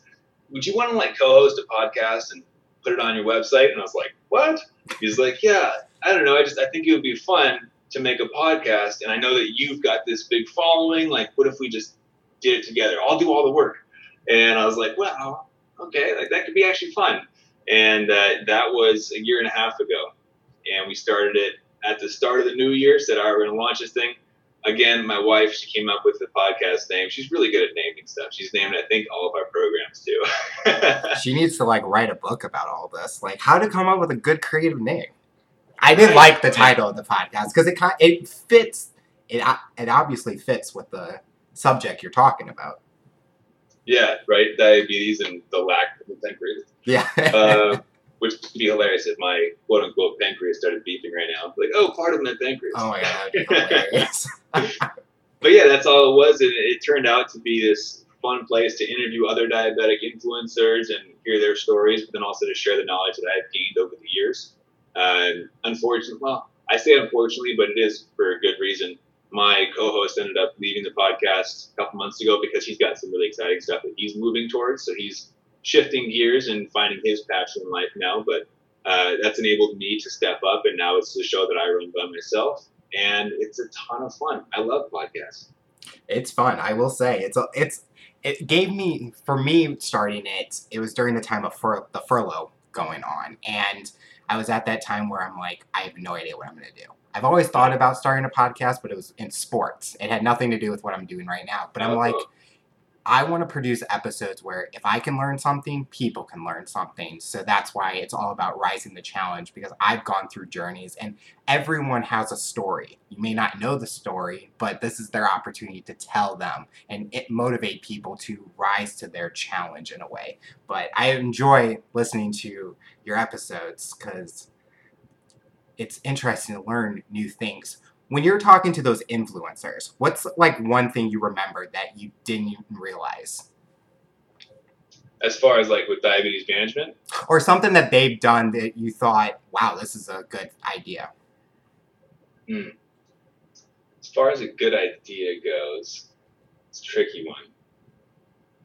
S2: would you want to like co-host a podcast and put it on your website? And I was like, what? He's like, yeah, I don't know. I just, I think it would be fun to make a podcast. And I know that you've got this big following. Like, what if we just did it together? I'll do all the work. And I was like, well, okay, like that could be actually fun. And uh, that was a year and a half ago. And we started it at the start of the new year, said, all right, we're going to launch this thing again, my wife, she came up with the podcast name. She's really good at naming stuff. She's named, I think, all of our programs
S1: too. she needs to like write a book about all this, like how to come up with a good creative name. I did like the title of the podcast because it kind it fits. It it obviously fits with the subject you're talking about.
S2: Yeah, right. Diabetes and the lack of pancreas.
S1: Yeah.
S2: uh, which would be hilarious if my quote unquote pancreas started beeping right now. Like, oh, pardon my pancreas.
S1: Oh my god,
S2: but yeah, that's all it was. And it turned out to be this fun place to interview other diabetic influencers and hear their stories, but then also to share the knowledge that I've gained over the years. And unfortunately, well, I say unfortunately, but it is for a good reason. My co-host ended up leaving the podcast a couple months ago because he's got some really exciting stuff that he's moving towards. So he's shifting gears and finding his passion in life now. But uh, that's enabled me to step up, and now it's a show that I run by myself, and it's a ton of fun. I love podcasts.
S1: It's fun, I will say. It's a, it's it gave me for me starting it. It was during the time of fur, the furlough going on, and I was at that time where I'm like, I have no idea what I'm going to do. I've always thought about starting a podcast, but it was in sports. It had nothing to do with what I'm doing right now. But I'm oh, like, I want to produce episodes where if I can learn something, people can learn something. So that's why it's all about rising the challenge because I've gone through journeys and everyone has a story. You may not know the story, but this is their opportunity to tell them and it motivate people to rise to their challenge in a way. But I enjoy listening to your episodes because it's interesting to learn new things when you're talking to those influencers, what's like one thing you remember that you didn't even realize?
S2: As far as like with diabetes management?
S1: Or something that they've done that you thought, wow, this is a good idea.
S2: Hmm. As far as a good idea goes, it's a tricky one.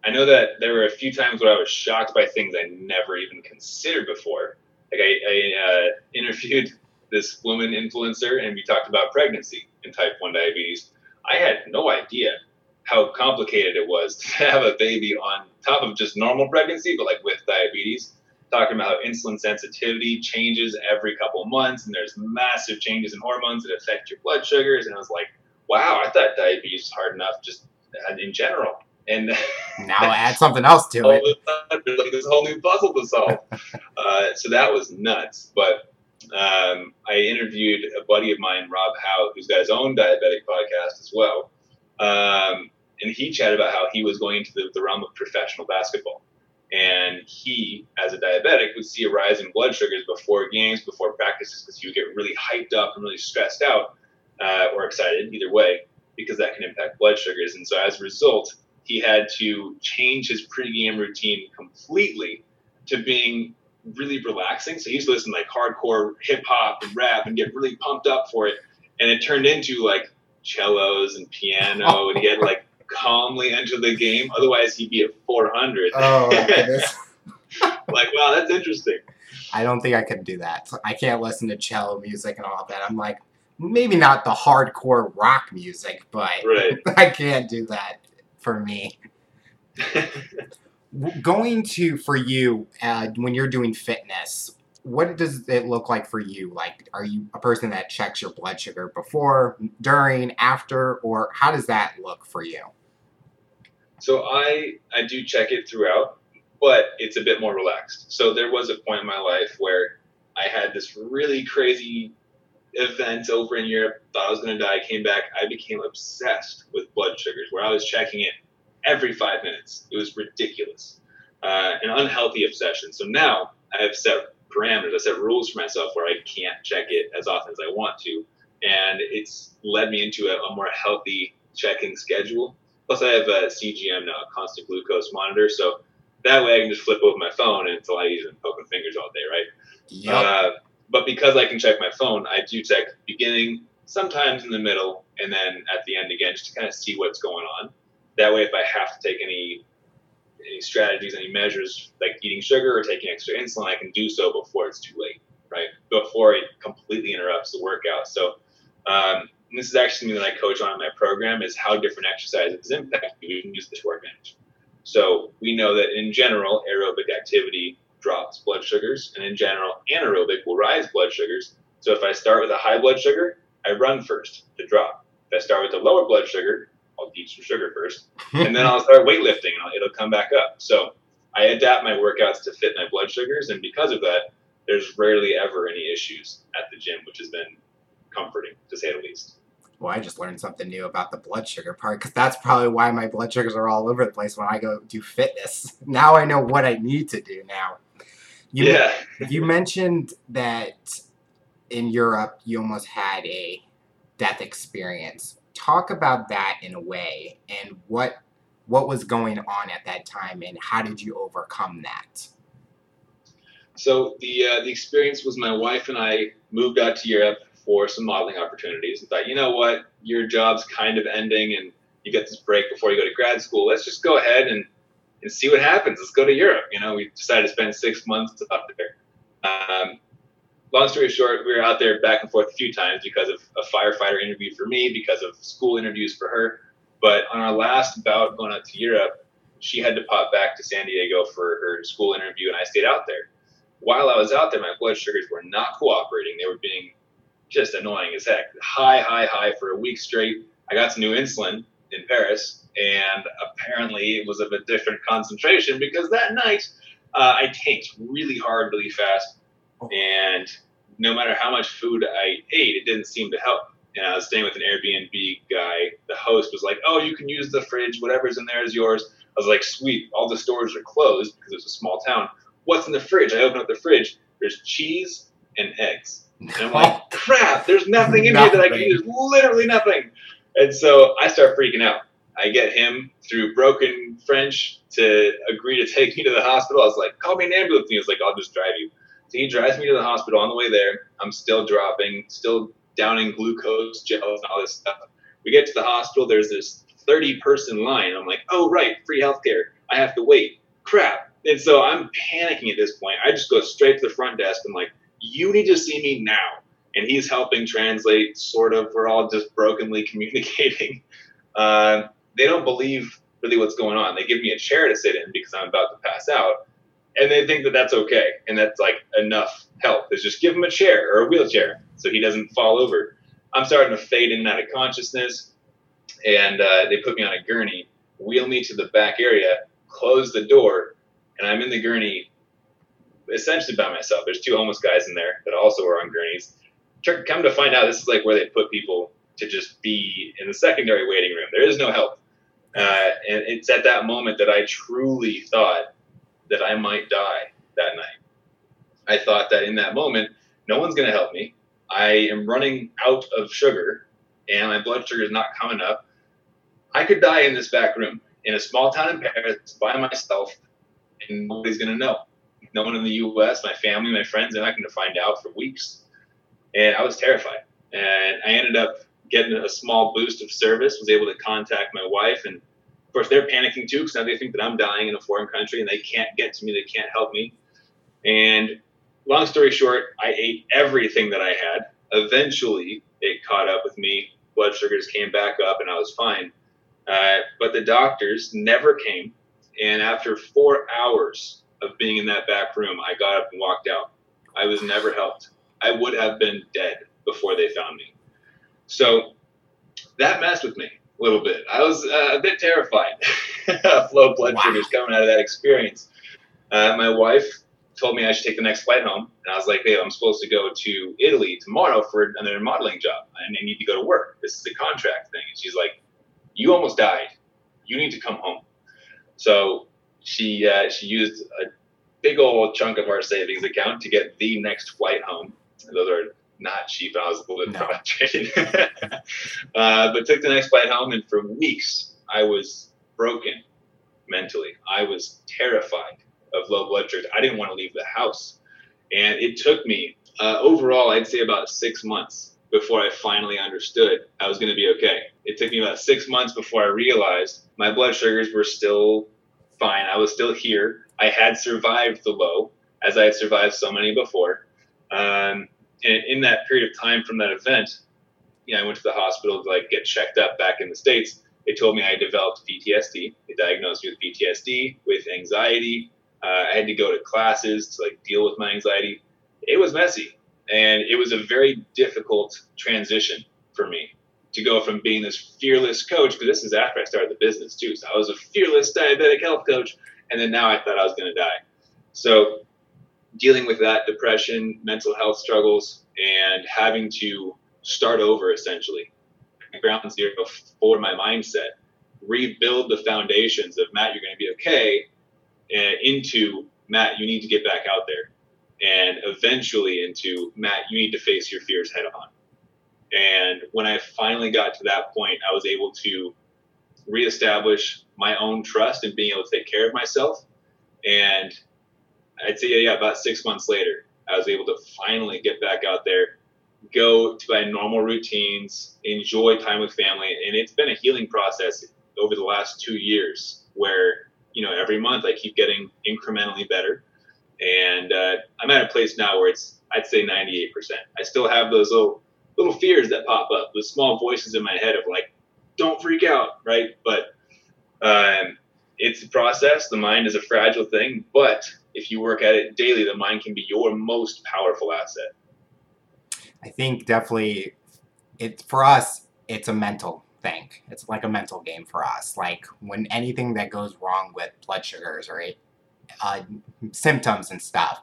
S2: I know that there were a few times where I was shocked by things I never even considered before. Like I, I uh, interviewed this woman influencer and we talked about pregnancy and type 1 diabetes. I had no idea how complicated it was to have a baby on top of just normal pregnancy, but like with diabetes. Talking about how insulin sensitivity changes every couple months, and there's massive changes in hormones that affect your blood sugars. And I was like, wow, I thought diabetes was hard enough just in general. And
S1: now add something else to it.
S2: like this whole new puzzle to solve. uh, so that was nuts. But um, I interviewed a buddy of mine, Rob Howe, who's got his own diabetic podcast as well. Um, and he chatted about how he was going into the, the realm of professional basketball. And he, as a diabetic, would see a rise in blood sugars before games, before practices, because he would get really hyped up and really stressed out uh, or excited, either way, because that can impact blood sugars. And so as a result, he had to change his pregame routine completely to being really relaxing. So he used to listen to like hardcore hip hop and rap and get really pumped up for it. And it turned into like cellos and piano, oh. and he had like calmly enter the game. Otherwise, he'd be at 400.
S1: Oh,
S2: like, wow, that's interesting.
S1: I don't think I could do that. I can't listen to cello music and all that. I'm like, maybe not the hardcore rock music, but
S2: Right.
S1: I can't do that for me. Going to for you uh, when you're doing fitness, what does it look like for you? Like, are you a person that checks your blood sugar before, during, after, or how does that look for you?
S2: So I I do check it throughout, but it's a bit more relaxed. So there was a point in my life where I had this really crazy event over in Europe. Thought I was going to die. Came back. I became obsessed with blood sugars, where I was checking it every five minutes. It was ridiculous, uh, an unhealthy obsession. So now I have set parameters. I set rules for myself where I can't check it as often as I want to, and it's led me into a, a more healthy checking schedule. Plus, I have a CGM now, a constant glucose monitor, so that way I can just flip open my phone and it's a lot easier than poking fingers all day, right?
S1: Yep.
S2: Uh, but because I can check my phone, I do check beginning, sometimes in the middle, and then at the end again, just to kind of see what's going on. That way, if I have to take any any strategies, any measures like eating sugar or taking extra insulin, I can do so before it's too late, right? Before it completely interrupts the workout. So um, this is actually something that I coach on in my program is how different exercises impact you. Can use this to advantage. So we know that in general, aerobic activity drops blood sugars, and in general, anaerobic will rise blood sugars. So if I start with a high blood sugar, I run first to drop. If I start with a lower blood sugar, I'll eat some sugar first, and then I'll start weightlifting, and I'll, it'll come back up. So I adapt my workouts to fit my blood sugars, and because of that, there's rarely ever any issues at the gym, which has been comforting to say the least.
S1: Well, I just learned something new about the blood sugar part because that's probably why my blood sugars are all over the place when I go do fitness. Now I know what I need to do now. You,
S2: yeah.
S1: you mentioned that in Europe you almost had a death experience. Talk about that in a way and what what was going on at that time and how did you overcome that?
S2: So the uh, the experience was my wife and I moved out to Europe for some modeling opportunities and thought, you know what, your job's kind of ending and you get this break before you go to grad school. Let's just go ahead and, and see what happens. Let's go to Europe. You know, we decided to spend six months up there. Um, long story short, we were out there back and forth a few times because of a firefighter interview for me, because of school interviews for her. But on our last bout going out to Europe, she had to pop back to San Diego for her school interview, and I stayed out there. While I was out there, my blood sugars were not cooperating. They were being just annoying as heck. High, high, high for a week straight. I got some new insulin in Paris, and apparently it was of a different concentration because that night uh, I tanked really hard, really fast, Oh. and no matter how much food I ate, it didn't seem to help. And I was staying with an Airbnb guy. The host was like, "Oh, you can use the fridge. Whatever's in there is yours." I was like, "Sweet." All the stores are closed because it's a small town. What's in the fridge? I open up the fridge. There's cheese and eggs. And I'm like, crap, there's nothing in here that I can
S1: Nothing.
S2: use. Literally nothing. And so I start freaking out. I get him through broken French to agree to take me to the hospital. I was like, call me an ambulance. And he was like, I'll just drive you. So he drives me to the hospital. On the way there, I'm still dropping, still downing glucose gels and all this stuff. We get to the hospital. There's this 30 person line. I'm like, oh, right, free healthcare. I have to wait. Crap. And so I'm panicking at this point. I just go straight to the front desk and like, you need to see me now. And he's helping translate, sort of. We're all just brokenly communicating. Uh, they don't believe really what's going on. They give me a chair to sit in because I'm about to pass out. And they think that that's okay. And that's like enough help. Is just give him a chair or a wheelchair so he doesn't fall over. I'm starting to fade in and out of consciousness. And uh, they put me on a gurney, wheel me to the back area, close the door, and I'm in the gurney essentially by myself. There's two homeless guys in there that also are on gurneys. Come to find out, this is like where they put people to just be in the secondary waiting room. There is no help. Uh, and it's at that moment that I truly thought that I might die that night. I thought that in that moment, no one's going to help me. I am running out of sugar and my blood sugar is not coming up. I could die in this back room in a small town in Paris by myself and nobody's going to know. No one in the US, my family, my friends, they're not going to find out for weeks. And I was terrified. And I ended up getting a small boost of service, was able to contact my wife. And of course, they're panicking too because now they think that I'm dying in a foreign country and they can't get to me, they can't help me. And long story short, I ate everything that I had. Eventually, it caught up with me. Blood sugars came back up and I was fine. Uh, but the doctors never came. And after four hours of being in that back room, I got up and walked out. I was never helped. I would have been dead before they found me. So that messed with me a little bit. I was uh, a bit terrified of low blood wow. sugars coming out of that experience. Uh, my wife told me I should take the next flight home, and I was like, "Hey, I'm supposed to go to Italy tomorrow for another modeling job, and I need to go to work. This is a contract thing." And she's like, "You almost died. You need to come home." So she uh, she used a big old chunk of our savings account to get the next flight home. Those are not cheap. I was a little bit no. frustrated. uh, but took the next flight home, and for weeks I was broken mentally. I was terrified of low blood sugar. I didn't want to leave the house, and it took me uh, overall, I'd say about six months before I finally understood I was going to be okay. It took me about six months before I realized my blood sugars were still fine. I was still here. I had survived the low, as I had survived so many before. Um, and in that period of time from that event, you know, I went to the hospital to like get checked up back in the states. They told me I developed PTSD. They diagnosed me with PTSD, with anxiety. Uh, I had to go to classes to like deal with my anxiety. It was messy, and it was a very difficult transition for me to go from being this fearless coach because this is after I started the business too. So I was a fearless diabetic health coach, and then now I thought I was going to die. So dealing with that depression, mental health struggles, and having to start over essentially, ground zero for my mindset, rebuild the foundations of Matt, you're going to be okay, uh, into Matt, you need to get back out there, and eventually into Matt, you need to face your fears head on. And when I finally got to that point, I was able to reestablish my own trust and being able to take care of myself. And I'd say, yeah, about six months later, I was able to finally get back out there, go to my normal routines, enjoy time with family. And it's been a healing process over the last two years where, you know, every month I keep getting incrementally better. And uh, I'm at a place now where it's, I'd say 98%. I still have those little little fears that pop up, the small voices in my head of like, don't freak out, right? But um, it's a process. The mind is a fragile thing, but if you work at it daily, the mind can be your most powerful asset.
S1: I think definitely it for us, it's a mental thing. It's like a mental game for us. Like when anything that goes wrong with blood sugars or uh, symptoms and stuff,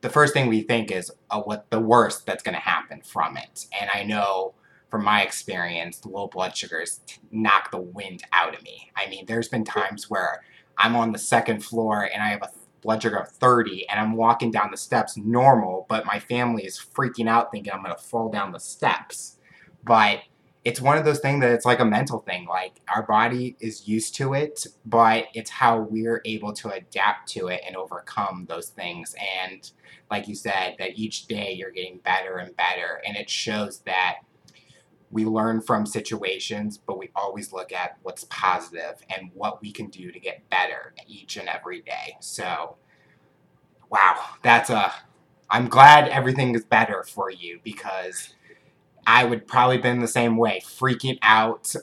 S1: the first thing we think is uh, what the worst that's going to happen from it. And I know from my experience, low blood sugars knock the wind out of me. I mean, there's been times where I'm on the second floor and I have a blood sugar of 30 and I'm walking down the steps normal, but my family is freaking out thinking I'm going to fall down the steps. But it's one of those things that it's like a mental thing. Like our body is used to it, but it's how we're able to adapt to it and overcome those things. And like you said, that each day you're getting better and better. And it shows that we learn from situations, but we always look at what's positive and what we can do to get better each and every day. So, wow, that's a. I'm glad everything is better for you because I would probably been the same way, freaking out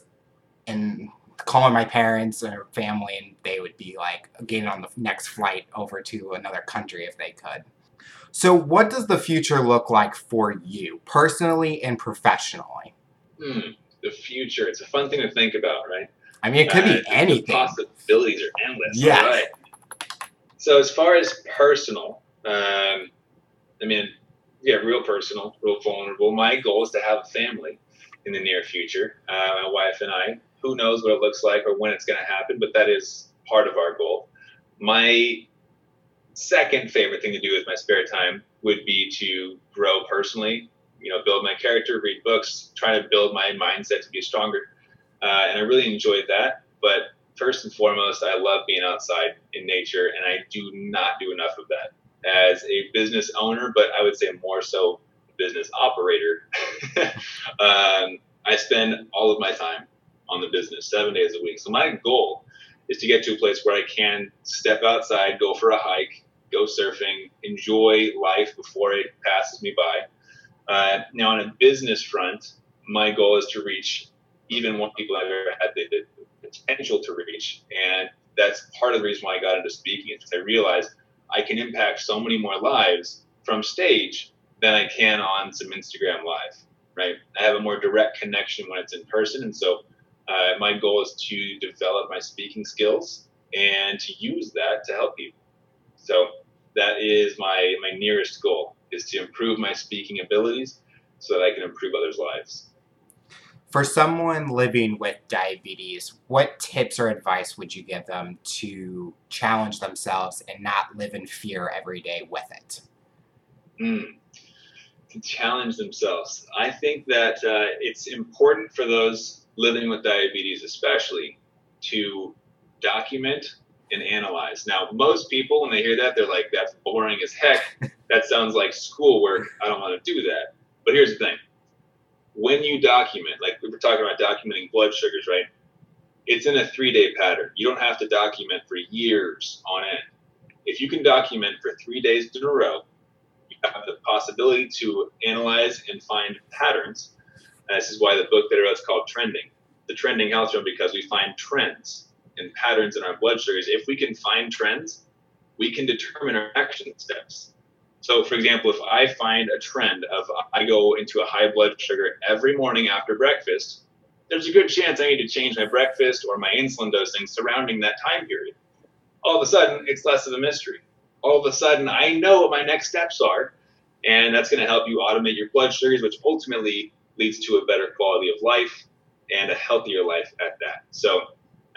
S1: and calling my parents or family, and they would be like getting on the next flight over to another country if they could. So, what does the future look like for you, personally and professionally?
S2: Hmm, the future. It's a fun thing to think about, right?
S1: I mean, it could uh, be anything.
S2: Possibilities are endless.
S1: Yeah. Right.
S2: So, as far as personal, um, I mean, yeah, real personal, real vulnerable. My goal is to have a family in the near future. Uh, my wife and I. Who knows what it looks like or when it's going to happen, but that is part of our goal. My second favorite thing to do with my spare time would be to grow personally. You know, build my character, read books, try to build my mindset to be stronger. Uh, and I really enjoyed that. But first and foremost, I love being outside in nature, and I do not do enough of that as a business owner, but I would say more so business operator. um, I spend all of my time on the business seven days a week. So my goal is to get to a place where I can step outside, go for a hike, go surfing, enjoy life before it passes me by. Uh, now, on a business front, my goal is to reach even more people I've ever had the, the potential to reach. And that's part of the reason why I got into speaking is because I realized I can impact so many more lives from stage than I can on some Instagram live, right? I have a more direct connection when it's in person. And so uh, my goal is to develop my speaking skills and to use that to help people. So that is my, my nearest goal is to improve my speaking abilities so that I can improve others' lives.
S1: For someone living with diabetes, what tips or advice would you give them to challenge themselves and not live in fear every day with it?
S2: Mm. To challenge themselves. I think that uh, it's important for those living with diabetes, especially, to document and analyze. Now, most people, when they hear that, they're like, that's boring as heck. that sounds like schoolwork. I don't want to do that. But here's the thing when you document, like we were talking about documenting blood sugars, right? It's in a three day pattern. You don't have to document for years on end. If you can document for three days in a row, you have the possibility to analyze and find patterns. And this is why the book that I wrote is called Trending. The Trending Health Show because we find trends and patterns in our blood sugars. If we can find trends, we can determine our action steps. So, for example, if I find a trend of I go into a high blood sugar every morning after breakfast, there's a good chance I need to change my breakfast or my insulin dosing surrounding that time period. All of a sudden, it's less of a mystery. All of a sudden, I know what my next steps are, and that's going to help you automate your blood sugars, which ultimately leads to a better quality of life and a healthier life at that. So,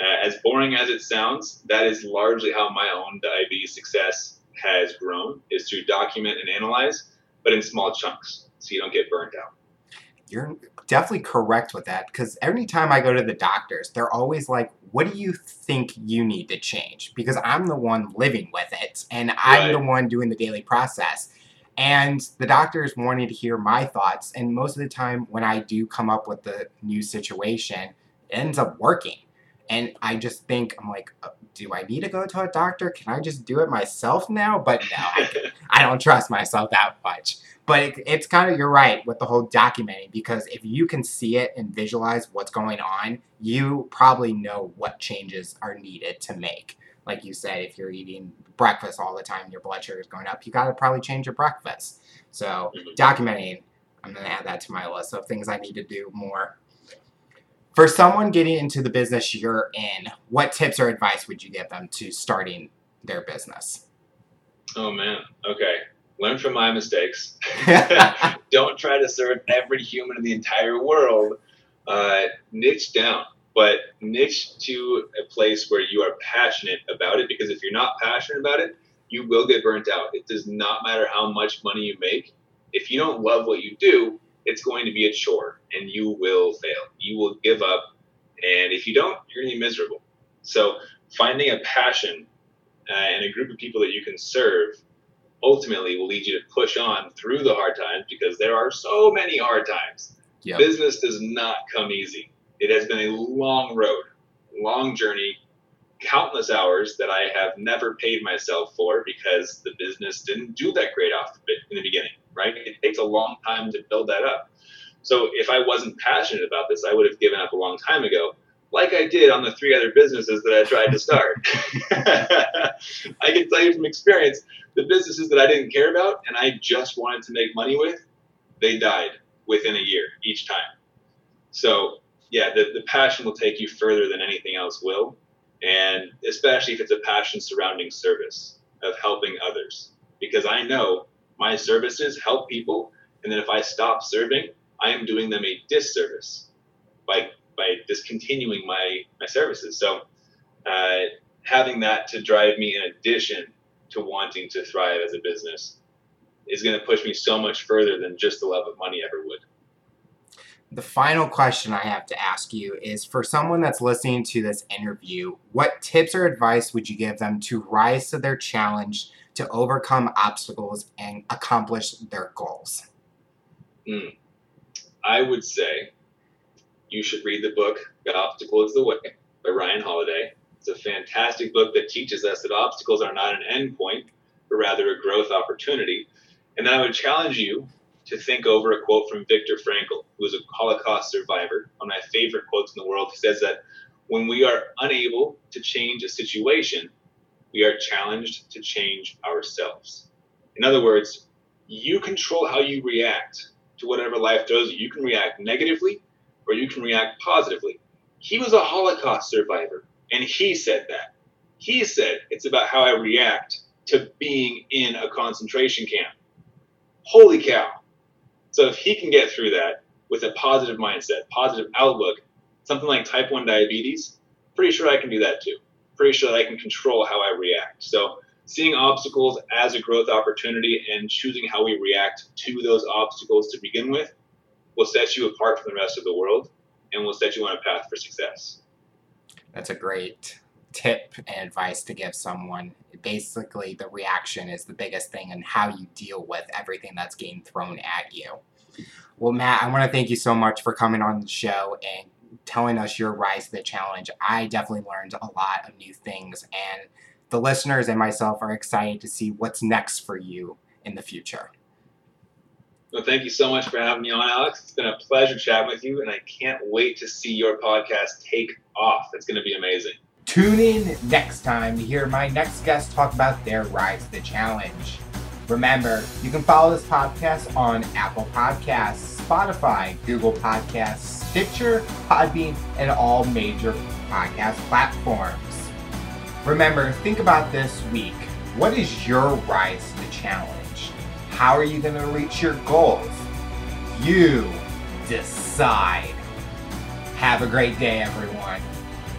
S2: uh, as boring as it sounds, that is largely how my own diabetes success has grown is to document and analyze, but in small chunks so you don't get burned out.
S1: You're definitely correct with that because every time I go to the doctors, they're always like, What do you think you need to change? Because I'm the one living with it and I'm right. the one doing the daily process. And the doctors wanting to hear my thoughts. And most of the time, when I do come up with the new situation, it ends up working. And I just think, I'm like, uh, do I need to go to a doctor? Can I just do it myself now? But no, I, I don't trust myself that much. But it, it's kind of, you're right with the whole documenting because if you can see it and visualize what's going on, you probably know what changes are needed to make. Like you said, if you're eating breakfast all the time, your blood sugar is going up, you got to probably change your breakfast. So, mm-hmm. documenting, I'm going to add that to my list of things I need to do more for someone getting into the business you're in, what tips or advice would you give them to starting their business?
S2: Oh man, okay. Learn from my mistakes. Don't try to serve every human in the entire world. Uh, niche down, but niche to a place where you are passionate about it. Because if you're not passionate about it, you will get burnt out. It does not matter how much money you make. If you don't love what you do, it's going to be a chore and you will fail. You will give up. And if you don't, you're going to be miserable. So finding a passion uh, and a group of people that you can serve ultimately will lead you to push on through the hard times because there are so many hard times. Yep. Business does not come easy. It has been a long road, long journey, countless hours that I have never paid myself for because the business didn't do that great off in the beginning right? It takes a long time to build that up. So if I wasn't passionate about this, I would have given up a long time ago, like I did on the three other businesses that I tried to start. I can tell you from experience, the businesses that I didn't care about and I just wanted to make money with, they died within a year each time. So yeah, the, the passion will take you further than anything else will. And especially if it's a passion surrounding service of helping others. Because I know my services help people, and then if I stop serving, I am doing them a disservice by by discontinuing my my services. So uh, having that to drive me in addition to wanting to thrive as a business is going to push me so much further than just the love of money ever would.
S1: The final question I have to ask you is for someone that's listening to this interview, what tips or advice would you give them to rise to their challenge to overcome obstacles and accomplish their goals?
S2: Mm. I would say you should read the book "The Obstacle Is the Way by Ryan Holiday. It's a fantastic book that teaches us that obstacles are not an end point, but rather a growth opportunity. And then I would challenge you to think over a quote from Viktor Frankl, who was a Holocaust survivor. One of my favorite quotes in the world. He says that when we are unable to change a situation, we are challenged to change ourselves. In other words, you control how you react to whatever life throws you. You can react negatively or you can react positively. He was a Holocaust survivor, and he said that. He said it's about how I react to being in a concentration camp. Holy cow. So if he can get through that with a positive mindset, positive outlook, something like type 1 diabetes, pretty sure I can do that too. Pretty sure that I can control how I react. So seeing obstacles as a growth opportunity and choosing how we react to those obstacles to begin with will set you apart from the rest of the world and will set you on a path for success.
S1: That's a great tip and advice to give someone. Basically, the reaction is the biggest thing and how you deal with everything that's getting thrown at you. Well, Matt, I want to thank you so much for coming on the show and telling us your rise to the challenge. I definitely learned a lot of new things, and the listeners and myself are excited to see what's next for you in the future.
S2: Well, thank you so much for having me on, Alex. It's been a pleasure chatting with you, and I can't wait to see your podcast take off. It's going to be amazing.
S1: Tune in next time to hear my next guest talk about their rise to the challenge. Remember, you can follow this podcast on Apple Podcasts, Spotify, Google Podcasts, Stitcher, Podbean, and all major podcast platforms. Remember, think about this week. What is your rise to the challenge? How are you going to reach your goals? You decide. Have a great day, everyone.